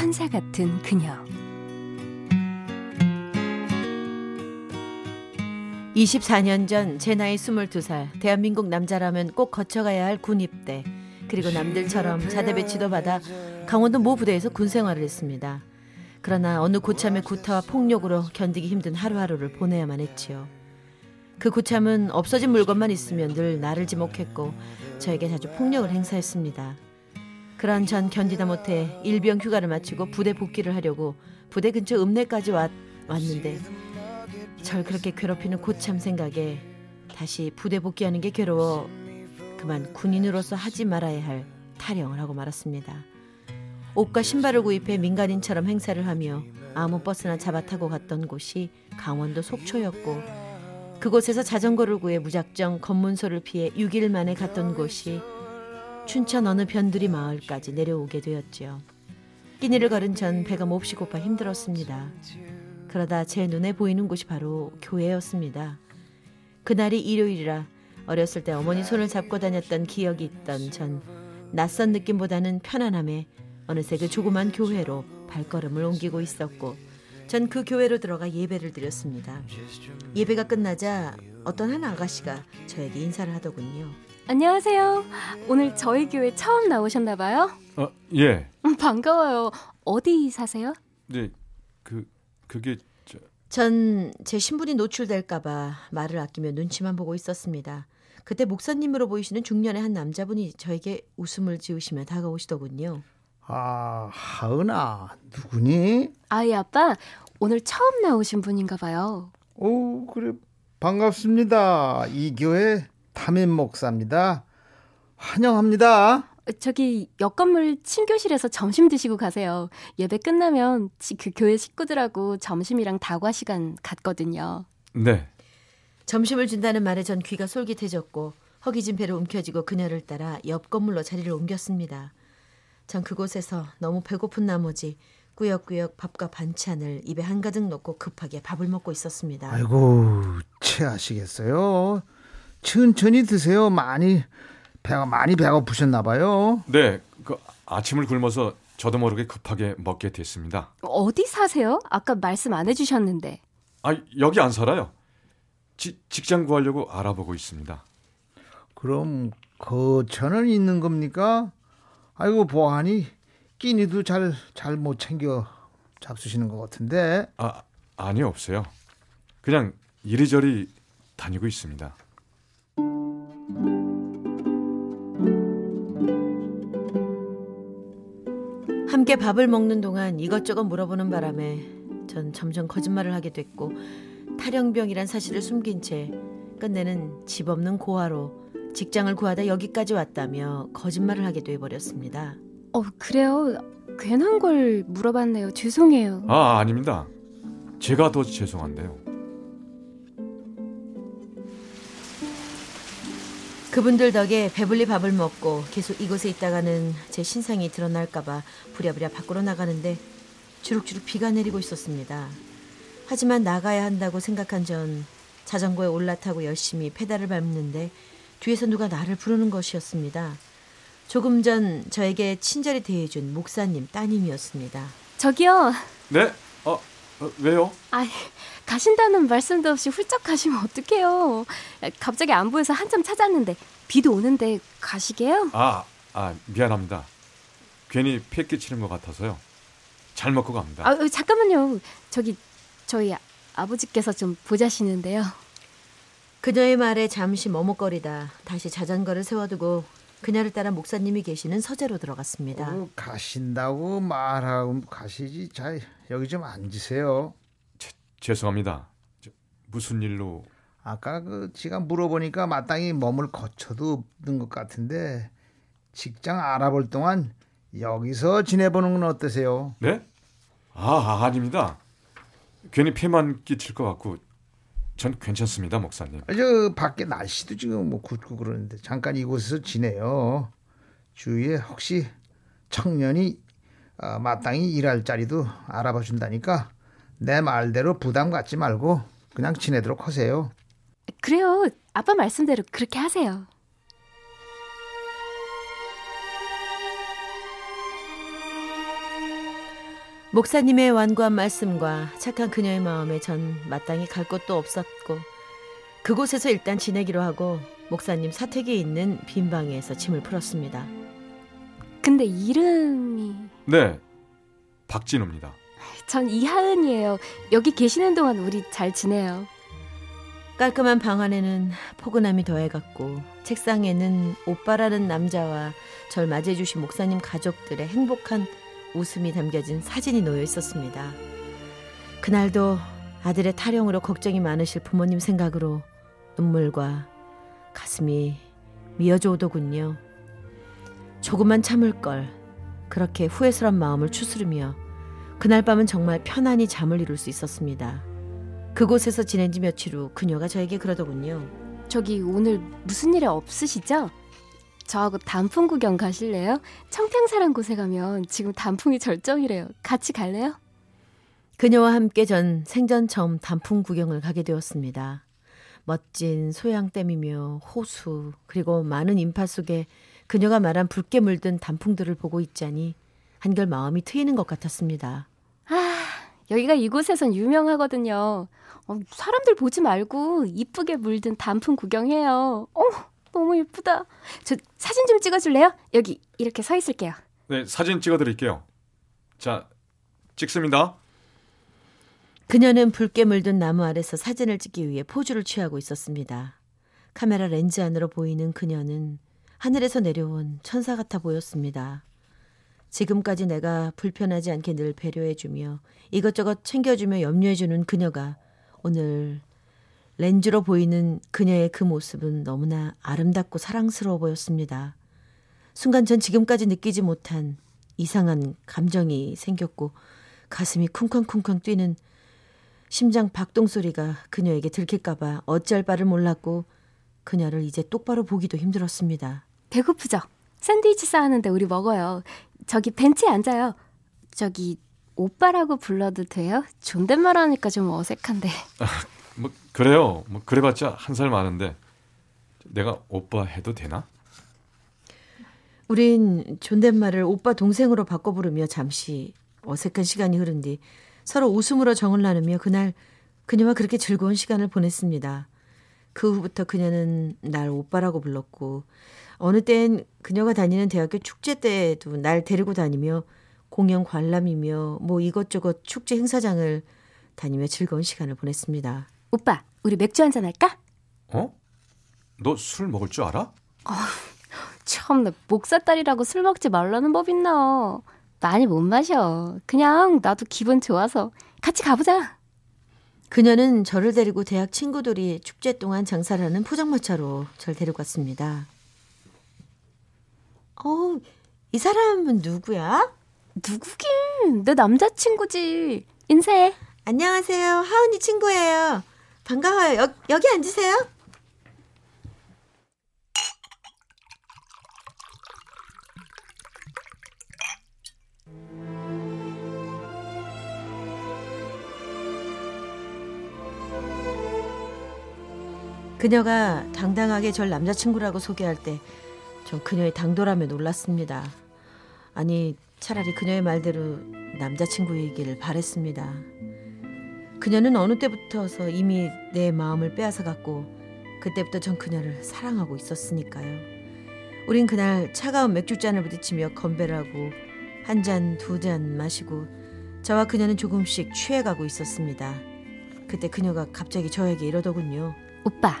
천사 같은 그녀 24년 전 제 나이 22살 대한민국 남자라면 꼭 거쳐가야 할 군입대 그리고 남들처럼 자대 배치도 받아 강원도 모 부대에서 군 생활을 했습니다. 그러나 어느 고참의 구타와 폭력으로 견디기 힘든 하루하루를 보내야만 했지요. 그 고참은 없어진 물건만 있으면 늘 나를 지목했고 저에게 자주 폭력을 행사했습니다. 그런 전 견디다 못해 일병 휴가를 마치고 부대 복귀를 하려고 부대 근처 읍내까지 왔, 왔는데 절 그렇게 괴롭히는 고참 생각에 다시 부대 복귀하는 게 괴로워 그만 군인으로서 하지 말아야 할 타령을 하고 말았습니다. 옷과 신발을 구입해 민간인처럼 행사를 하며 아무 버스나 잡아 타고 갔던 곳이 강원도 속초였고 그곳에서 자전거를 구해 무작정 검문소를 피해 6일 만에 갔던 곳이 춘천 어느 변두리 마을까지 내려오게 되었지요. 끼니를 걸은 전 배가 몹시 고파 힘들었습니다. 그러다 제 눈에 보이는 곳이 바로 교회였습니다. 그날이 일요일이라 어렸을 때 어머니 손을 잡고 다녔던 기억이 있던 전 낯선 느낌보다는 편안함에 어느새 그 조그만 교회로 발걸음을 옮기고 있었고 전 그 교회로 들어가 예배를 드렸습니다. 예배가 끝나자 어떤 한 아가씨가 저에게 인사를 하더군요. 안녕하세요. 오늘 저희 교회 처음 나오셨나 봐요. 어, 예. 음, 반가워요. 어디 사세요? 네. 그 그게 저, 전제 신분이 노출될까 봐 말을 아끼며 눈치만 보고 있었습니다. 그때 목사님으로 보이시는 중년의 한 남자분이 저에게 웃음을 지으시며 다가오시더군요. 아, 하은아, 누구니? 아이 아빠 오늘 처음 나오신 분인가 봐요. 오, 그래. 반갑습니다. 이 교회 담임 목사입니다. 환영합니다. 저기 옆 건물 친교실에서 점심 드시고 가세요. 예배 끝나면 지- 그 교회 식구들하고 점심이랑 다과 시간 갖거든요. 네. 점심을 준다는 말에 전 귀가 솔깃해졌고 허기진 배로 움켜쥐고 그녀를 따라 옆 건물로 자리를 옮겼습니다. 전 그곳에서 너무 배고픈 나머지 꾸역꾸역 밥과 반찬을 입에 한가득 넣고 급하게 밥을 먹고 있었습니다. 아이고, 체하시겠어요? 천천히 드세요. 많이 배가 많이 배고프셨나 봐요. 네. 그 아침을 굶어서 저도 모르게 급하게 먹게 됐습니다. 어디 사세요? 아까 말씀 안 해주셨는데. 아, 여기 안 살아요. 지, 직장 구하려고 알아보고 있습니다. 그럼 거처는 있는 겁니까? 아이고 보아하니 끼니도 잘 잘 못 챙겨 잡수시는 것 같은데. 아, 아니 없어요. 그냥 이리저리 다니고 있습니다. 함께 밥을 먹는 동안 이것저것 물어보는 바람에 전 점점 거짓말을 하게 됐고 탈영병이란 사실을 숨긴 채 끝내는 집 없는 고아로 직장을 구하다 여기까지 왔다며 거짓말을 하게 돼 버렸습니다. 어 그래요. 괜한 걸 물어봤네요. 죄송해요. 아, 아닙니다. 제가 더 죄송한데요. 그분들 덕에 배불리 밥을 먹고 계속 이곳에 있다가는 제 신상이 드러날까봐 부랴부랴 밖으로 나가는데 주룩주룩 비가 내리고 있었습니다. 하지만 나가야 한다고 생각한 전 자전거에 올라타고 열심히 페달을 밟는데 뒤에서 누가 나를 부르는 것이었습니다. 조금 전 저에게 친절히 대해준 목사님 따님이었습니다. 저기요. 네? 어, 어, 왜요? 아 가신다는 말씀도 없이 훌쩍 가시면 어떡해요. 갑자기 안 보여서 한참 찾았는데 비도 오는데 가시게요? 아, 아, 미안합니다. 괜히 패 끼치는 것 같아서요. 잘 먹고 갑니다. 아 잠깐만요. 저기 저희 아버지께서 좀 보자시는데요. 그녀의 말에 잠시 머뭇거리다 다시 자전거를 세워두고 그녀를 따라 목사님이 계시는 서재로 들어갔습니다. 어, 가신다고 말하고 가시지. 자 여기 좀 앉으세요. 죄송합니다. 저, 무슨 일로? 아까 그 지가 물어보니까 마땅히 머물 거처도 없는 것 같은데 직장 알아볼 동안 여기서 지내보는 건 어떠세요? 네? 아, 아닙니다. 괜히 피해만 끼칠 것 같고 전 괜찮습니다, 목사님. 저 밖에 날씨도 지금 뭐 굳고 그러는데 잠깐 이곳에서 지내요. 주위에 혹시 청년이 어, 마땅히 일할 자리도 알아봐 준다니까 내 말대로 부담 갖지 말고 그냥 지내도록 하세요. 그래요. 아빠 말씀대로 그렇게 하세요. 목사님의 완고한 말씀과 착한 그녀의 마음에 전 마땅히 갈 곳도 없었고 그곳에서 일단 지내기로 하고 목사님 사택에 있는 빈 방에서 짐을 풀었습니다. 근데 이름이 네, 박진우입니다. 전 이하은이에요. 여기 계시는 동안 우리 잘 지내요. 깔끔한 방 안에는 포근함이 더해갔고 책상에는 오빠라는 남자와 절 맞이해주신 목사님 가족들의 행복한 웃음이 담겨진 사진이 놓여 있었습니다. 그날도 아들의 타령으로 걱정이 많으실 부모님 생각으로 눈물과 가슴이 미어져 오더군요. 조금만 참을 걸 그렇게 후회스러운 마음을 추스르며 그날 밤은 정말 편안히 잠을 이룰 수 있었습니다. 그곳에서 지낸 지 며칠 후 그녀가 저에게 그러더군요. 저기 오늘 무슨 일 없으시죠? 저하고 단풍 구경 가실래요? 청평사란 곳에 가면 지금 단풍이 절정이래요. 같이 갈래요? 그녀와 함께 전 생전 처음 단풍 구경을 가게 되었습니다. 멋진 소양댐이며 호수 그리고 많은 인파 속에 그녀가 말한 붉게 물든 단풍들을 보고 있자니 한결 마음이 트이는 것 같았습니다. 아, 여기가 이곳에선 유명하거든요. 어, 사람들 보지 말고 이쁘게 물든 단풍 구경해요. 어, 너무 예쁘다. 저 사진 좀 찍어줄래요? 여기 이렇게 서 있을게요. 네, 사진 찍어드릴게요. 자, 찍습니다. 그녀는 붉게 물든 나무 아래서 사진을 찍기 위해 포즈를 취하고 있었습니다. 카메라 렌즈 안으로 보이는 그녀는 하늘에서 내려온 천사 같아 보였습니다. 지금까지 내가 불편하지 않게 늘 배려해주며 이것저것 챙겨주며 염려해주는 그녀가 오늘 렌즈로 보이는 그녀의 그 모습은 너무나 아름답고 사랑스러워 보였습니다. 순간 전 지금까지 느끼지 못한 이상한 감정이 생겼고 가슴이 쿵쾅쿵쾅 뛰는 심장 박동 소리가 그녀에게 들킬까봐 어찌할 바를 몰랐고 그녀를 이제 똑바로 보기도 힘들었습니다. 배고프죠? 샌드위치 싸왔는데 우리 먹어요. 저기 벤치에 앉아요. 저기 오빠라고 불러도 돼요? 존댓말 하니까 좀 어색한데. 뭐 그래요. 뭐 그래봤자 한 살 많은데 내가 오빠 해도 되나? 우린 존댓말을 오빠 동생으로 바꿔 부르며 잠시 어색한 시간이 흐른 뒤 서로 웃음으로 정을 나누며 그날 그녀와 그렇게 즐거운 시간을 보냈습니다. 그 후부터 그녀는 날 오빠라고 불렀고 어느 땐 그녀가 다니는 대학교 축제 때에도 날 데리고 다니며 공연 관람이며 뭐 이것저것 축제 행사장을 다니며 즐거운 시간을 보냈습니다. 오빠, 우리 맥주 한잔 할까? 어? 너 술 먹을 줄 알아? 참나 목사딸이라고 술 먹지 말라는 법 있나? 많이 못 마셔. 그냥 나도 기분 좋아서 같이 가보자. 그녀는 저를 데리고 대학 친구들이 축제 동안 장사를 하는 포장마차로 절 데리고 갔습니다. 어, 이 사람은 누구야? 누구긴? 내 남자친구지. 인사해. 안녕하세요. 하은이 친구예요. 반가워요. 여, 여기 앉으세요. 그녀가 당당하게 절 남자친구라고 소개할 때 전 그녀의 당돌함에 놀랐습니다. 아니 차라리 그녀의 말대로 남자친구이기를 바랬습니다. 그녀는 어느 때부터서 이미 내 마음을 빼앗아 갔고 그때부터 전 그녀를 사랑하고 있었으니까요. 우린 그날 차가운 맥주잔을 부딪히며 건배를 하고 한 잔, 두 잔 마시고 저와 그녀는 조금씩 취해가고 있었습니다. 그때 그녀가 갑자기 저에게 이러더군요. 오빠,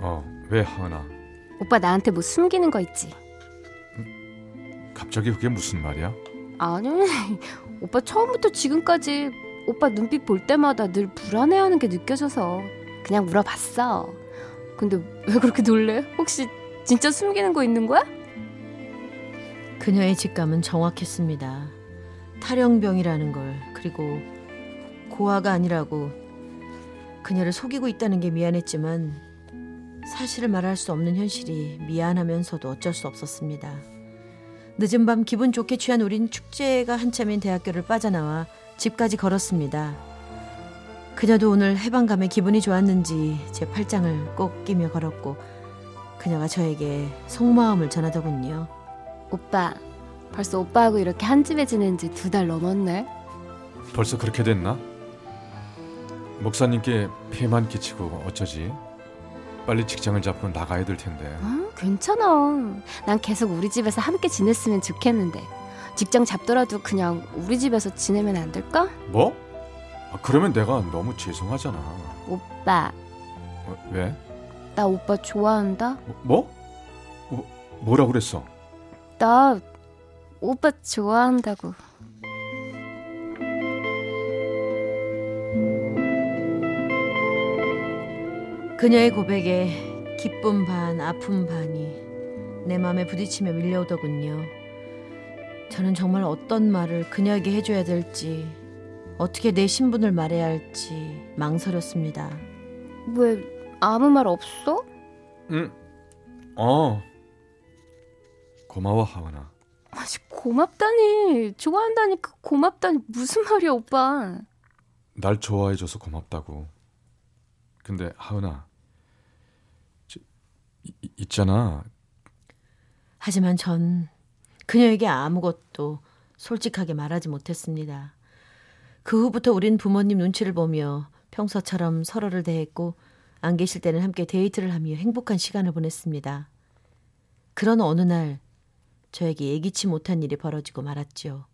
어, 왜 하은아? 오빠 나한테 뭐 숨기는 거 있지? 갑자기 그게 무슨 말이야? 아니, 오빠 처음부터 지금까지 오빠 눈빛 볼 때마다 늘 불안해하는 게 느껴져서 그냥 물어봤어. 근데 왜 그렇게 놀래? 혹시 진짜 숨기는 거 있는 거야? 그녀의 직감은 정확했습니다. 탈영병이라는 걸 그리고 고아가 아니라고 그녀를 속이고 있다는 게 미안했지만 사실을 말할 수 없는 현실이 미안하면서도 어쩔 수 없었습니다. 늦은 밤 기분 좋게 취한 우린 축제가 한참인 대학교를 빠져나와 집까지 걸었습니다. 그녀도 오늘 해방감에 기분이 좋았는지 제 팔짱을 꼭 끼며 걸었고 그녀가 저에게 속마음을 전하더군요. 오빠, 벌써 오빠하고 이렇게 한 집에 지낸 지 두 달 넘었네. 벌써 그렇게 됐나? 목사님께 피해만 끼치고 어쩌지? 빨리 직장을 잡고 나가야 될 텐데. 어, 괜찮아. 난 계속 우리 집에서 함께 지냈으면 좋겠는데. 직장 잡더라도 그냥 우리 집에서 지내면 안 될까? 뭐? 아, 그러면 내가 너무 죄송하잖아. 오빠, 어, 왜? 나 오빠 좋아한다? 뭐? 뭐? 뭐라 그랬어? 나 오빠 좋아한다고. 그녀의 고백에 기쁨 반, 아픔 반이 내 마음에 부딪히며 밀려오더군요. 저는 정말 어떤 말을 그녀에게 해줘야 될지, 어떻게 내 신분을 말해야 할지 망설였습니다. 왜 아무 말 없어? 응. 어. 고마워 하은아. 아씨 고맙다니 좋아한다니까 고맙다니 무슨 말이야 오빠 날 좋아해줘서 고맙다고. 근데 하은아, 저, 이- 이- 있잖아. 하지만 전 그녀에게 아무것도 솔직하게 말하지 못했습니다. 그 후부터 우린 부모님 눈치를 보며 평소처럼 서로를 대했고 안 계실 때는 함께 데이트를 하며 행복한 시간을 보냈습니다. 그런 어느 날 저에게 예기치 못한 일이 벌어지고 말았죠.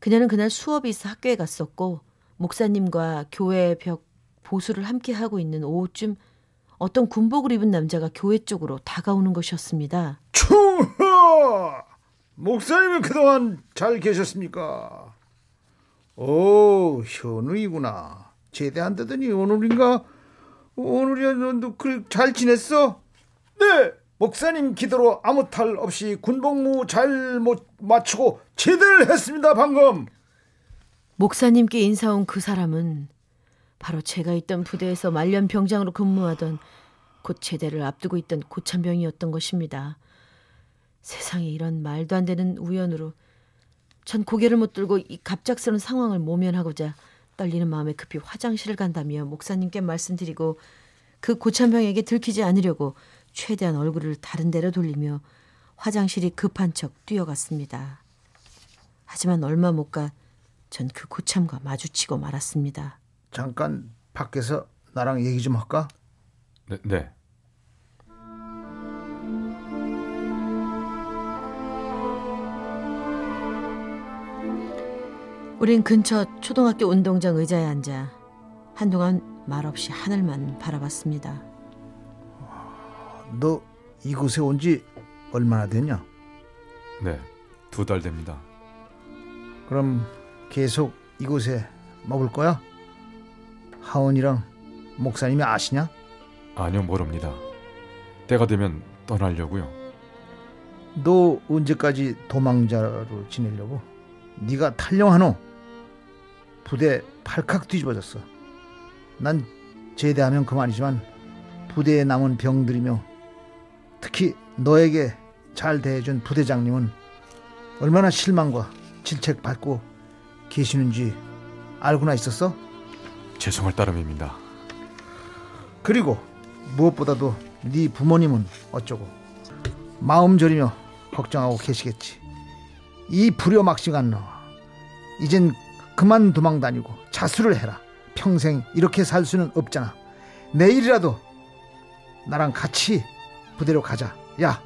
그녀는 그날 수업이 있어 학교에 갔었고 목사님과 교회 벽 보수를 함께 하고 있는 오후쯤 어떤 군복을 입은 남자가 교회 쪽으로 다가오는 것이었습니다. 목사님은 그동안 잘 계셨습니까? 오, 현우이구나. 제대한다더니 오늘인가? 오늘이야, 너잘 지냈어? 네, 목사님 기도로 아무 탈 없이 군복무 잘 못 마치고 제대를 했습니다, 방금. 목사님께 인사 온 그 사람은 바로 제가 있던 부대에서 말년 병장으로 근무하던 곧 제대를 앞두고 있던 고참병이었던 것입니다. 세상에 이런 말도 안 되는 우연으로 전 고개를 못 들고 이 갑작스러운 상황을 모면하고자 떨리는 마음에 급히 화장실을 간다며 목사님께 말씀드리고 그 고참병에게 들키지 않으려고 최대한 얼굴을 다른 데로 돌리며 화장실이 급한 척 뛰어갔습니다. 하지만 얼마 못 가 전 그 고참과 마주치고 말았습니다. 잠깐 밖에서 나랑 얘기 좀 할까? 네, 네. 우린 근처 초등학교 운동장 의자에 앉아 한동안 말없이 하늘만 바라봤습니다. 너 이곳에 온 지 얼마나 됐냐? 네. 두 달 됩니다. 그럼 계속 이곳에 머물 거야? 하원이랑 목사님이 아시냐? 아니요, 모릅니다. 때가 되면 떠나려고요. 너 언제까지 도망자로 지내려고? 네가 탈영하노? 부대 팔칵 뒤집어졌어. 난 제대하면 그만이지만 부대에 남은 병들이며 특히 너에게 잘 대해준 부대장님은 얼마나 실망과 질책 받고 계시는지 알고나 있었어? 죄송할 따름입니다. 그리고 무엇보다도 네 부모님은 어쩌고 마음 졸이며 걱정하고 계시겠지. 이 불효막싱한 너 이젠 그만 도망 다니고 자수를 해라. 평생 이렇게 살 수는 없잖아. 내일이라도 나랑 같이 부대로 가자. 야,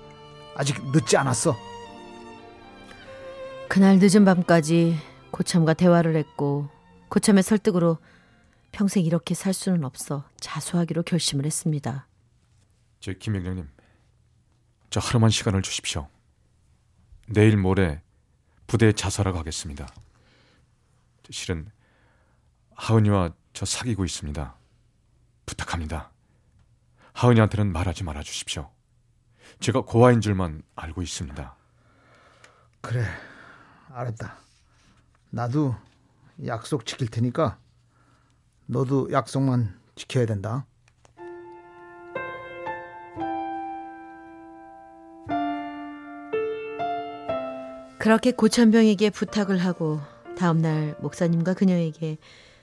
아직 늦지 않았어. 그날 늦은 밤까지 고참과 대화를 했고 고참의 설득으로 평생 이렇게 살 수는 없어 자수하기로 결심을 했습니다. 저 김영령님, 저 하루만 시간을 주십시오. 내일 모레 부대에 자살하고 하겠습니다. 저 실은 하은이와 저 사귀고 있습니다. 부탁합니다. 하은이한테는 말하지 말아 주십시오. 제가 고아인 줄만 알고 있습니다. 그래, 알았다. 나도 약속 지킬 테니까 너도 약속만 지켜야 된다. 그렇게 고천병에게 부탁을 하고 다음 날 목사님과 그녀에게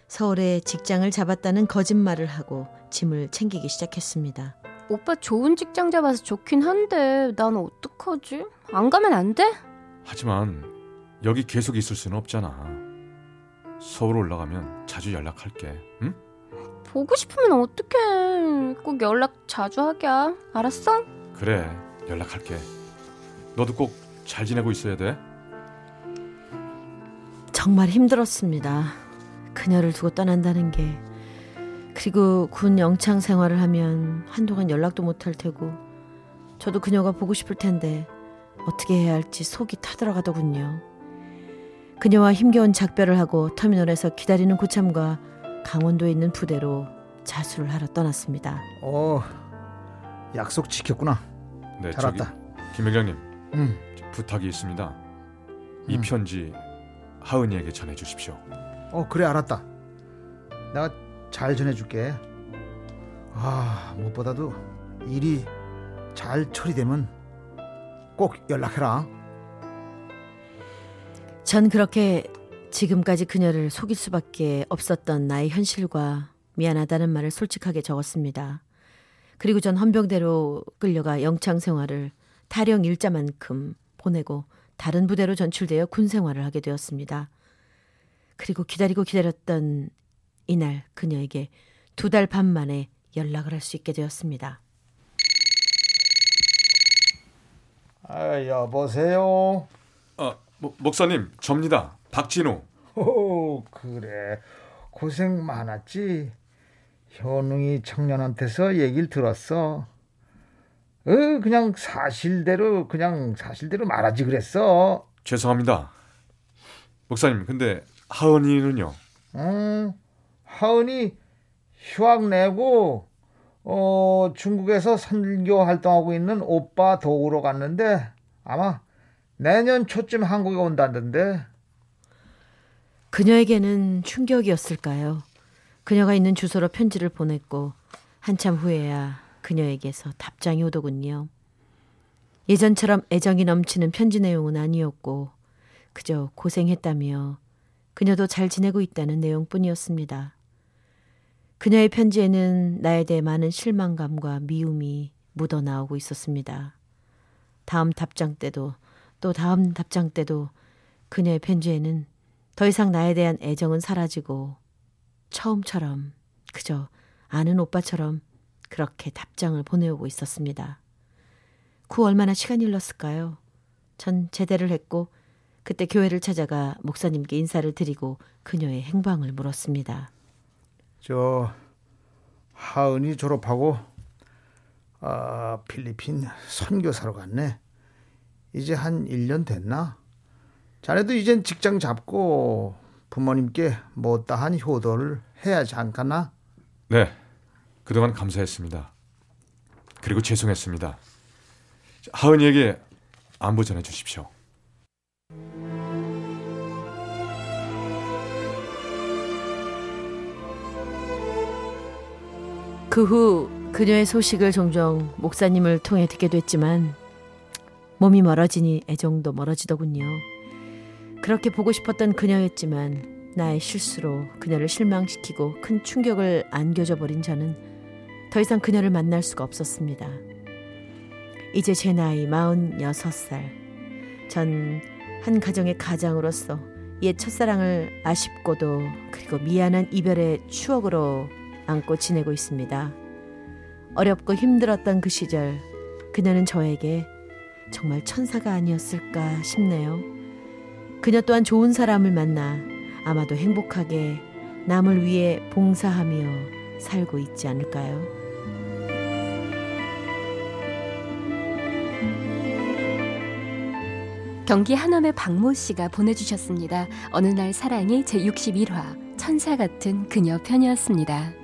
서울에 직장을 잡았다는 거짓말을 하고 짐을 챙기기 시작했습니다. 오빠 좋은 직장 잡아서 좋긴 한데 난 어떡하지? 안 가면 안 돼? 하지만 여기 계속 있을 수는 없잖아. 서울 올라가면 자주 연락할게. 응? 보고 싶으면 어떡해. 꼭 연락 자주 하랴. 알았어? 그래. 연락할게. 너도 꼭 잘 지내고 있어야 돼. 정말 힘들었습니다. 그녀를 두고 떠난다는 게. 그리고 군 영창 생활을 하면 한동안 연락도 못할 테고 저도 그녀가 보고 싶을 텐데 어떻게 해야 할지 속이 타들어가더군요. 그녀와 힘겨운 작별을 하고 터미널에서 기다리는 고참과 강원도에 있는 부대로 자수를 하러 떠났습니다. 어, 약속 지켰구나. 네, 잘 저기 왔다. 김 회장님 응. 부탁이 있습니다. 이 음. 편지 하은이에게 전해 주십시오. 어, 그래 알았다. 내가 잘 전해줄게. 아, 무엇보다도 일이 잘 처리되면 꼭 연락해라. 전 그렇게 지금까지 그녀를 속일 수밖에 없었던 나의 현실과 미안하다는 말을 솔직하게 적었습니다. 그리고 전 헌병대로 끌려가 영창 생활을 타령 일자만큼 보내고 다른 부대로 전출되어 군 생활을 하게 되었습니다. 그리고 기다리고 기다렸던 이날 그녀에게 두 달 반 만에 연락을 할 수 있게 되었습니다. 아, 여보세요. 아, 모, 목사님, 접니다. 박진우. 오, 그래. 고생 많았지. 현웅이 청년한테서 얘기를 들었어. 어, 그냥 사실대로 그냥 사실대로 말하지 그랬어. 죄송합니다. 목사님, 근데 하은이는요? 음, 하은이 휴학 내고 어, 중국에서 선교 활동하고 있는 오빠 도우러 갔는데 아마 내년 초쯤 한국에 온다던데. 그녀에게는 충격이었을까요? 그녀가 있는 주소로 편지를 보냈고 한참 후에야 그녀에게서 답장이 오더군요. 예전처럼 애정이 넘치는 편지 내용은 아니었고 그저 고생했다며 그녀도 잘 지내고 있다는 내용뿐이었습니다. 그녀의 편지에는 나에 대해 많은 실망감과 미움이 묻어 나오고 있었습니다. 다음 답장 때도 또 다음 답장 때도 그녀의 편지에는 더 이상 나에 대한 애정은 사라지고 처음처럼 그저 아는 오빠처럼 그렇게 답장을 보내오고 있었습니다. 그 얼마나 시간이 흘렀을까요? 전 제대를 했고 그때 교회를 찾아가 목사님께 인사를 드리고 그녀의 행방을 물었습니다. 저 하은이 졸업하고 아, 필리핀 선교사로 갔네. 이제 한 1년 됐나? 자네도 이젠 직장 잡고 부모님께 못다한 효도를 해야지 않겠나? 네. 그동안 감사했습니다. 그리고 죄송했습니다. 하은이에게 안부 전해 주십시오. 그 후 그녀의 소식을 종종 목사님을 통해 듣게 됐지만 몸이 멀어지니 애정도 멀어지더군요. 그렇게 보고 싶었던 그녀였지만 나의 실수로 그녀를 실망시키고 큰 충격을 안겨줘 버린 저는 더 이상 그녀를 만날 수가 없었습니다. 이제 제 나이 46살. 전 한 가정의 가장으로서 옛 첫사랑을 아쉽고도 그리고 미안한 이별의 추억으로 안고 지내고 있습니다. 어렵고 힘들었던 그 시절 그녀는 저에게 정말 천사가 아니었을까 싶네요. 그녀 또한 좋은 사람을 만나 아마도 행복하게 남을 위해 봉사하며 살고 있지 않을까요? 경기 한원의 박모 씨가 보내주셨습니다. 어느 날 사랑이 제 61화 천사 같은 그녀 편이었습니다.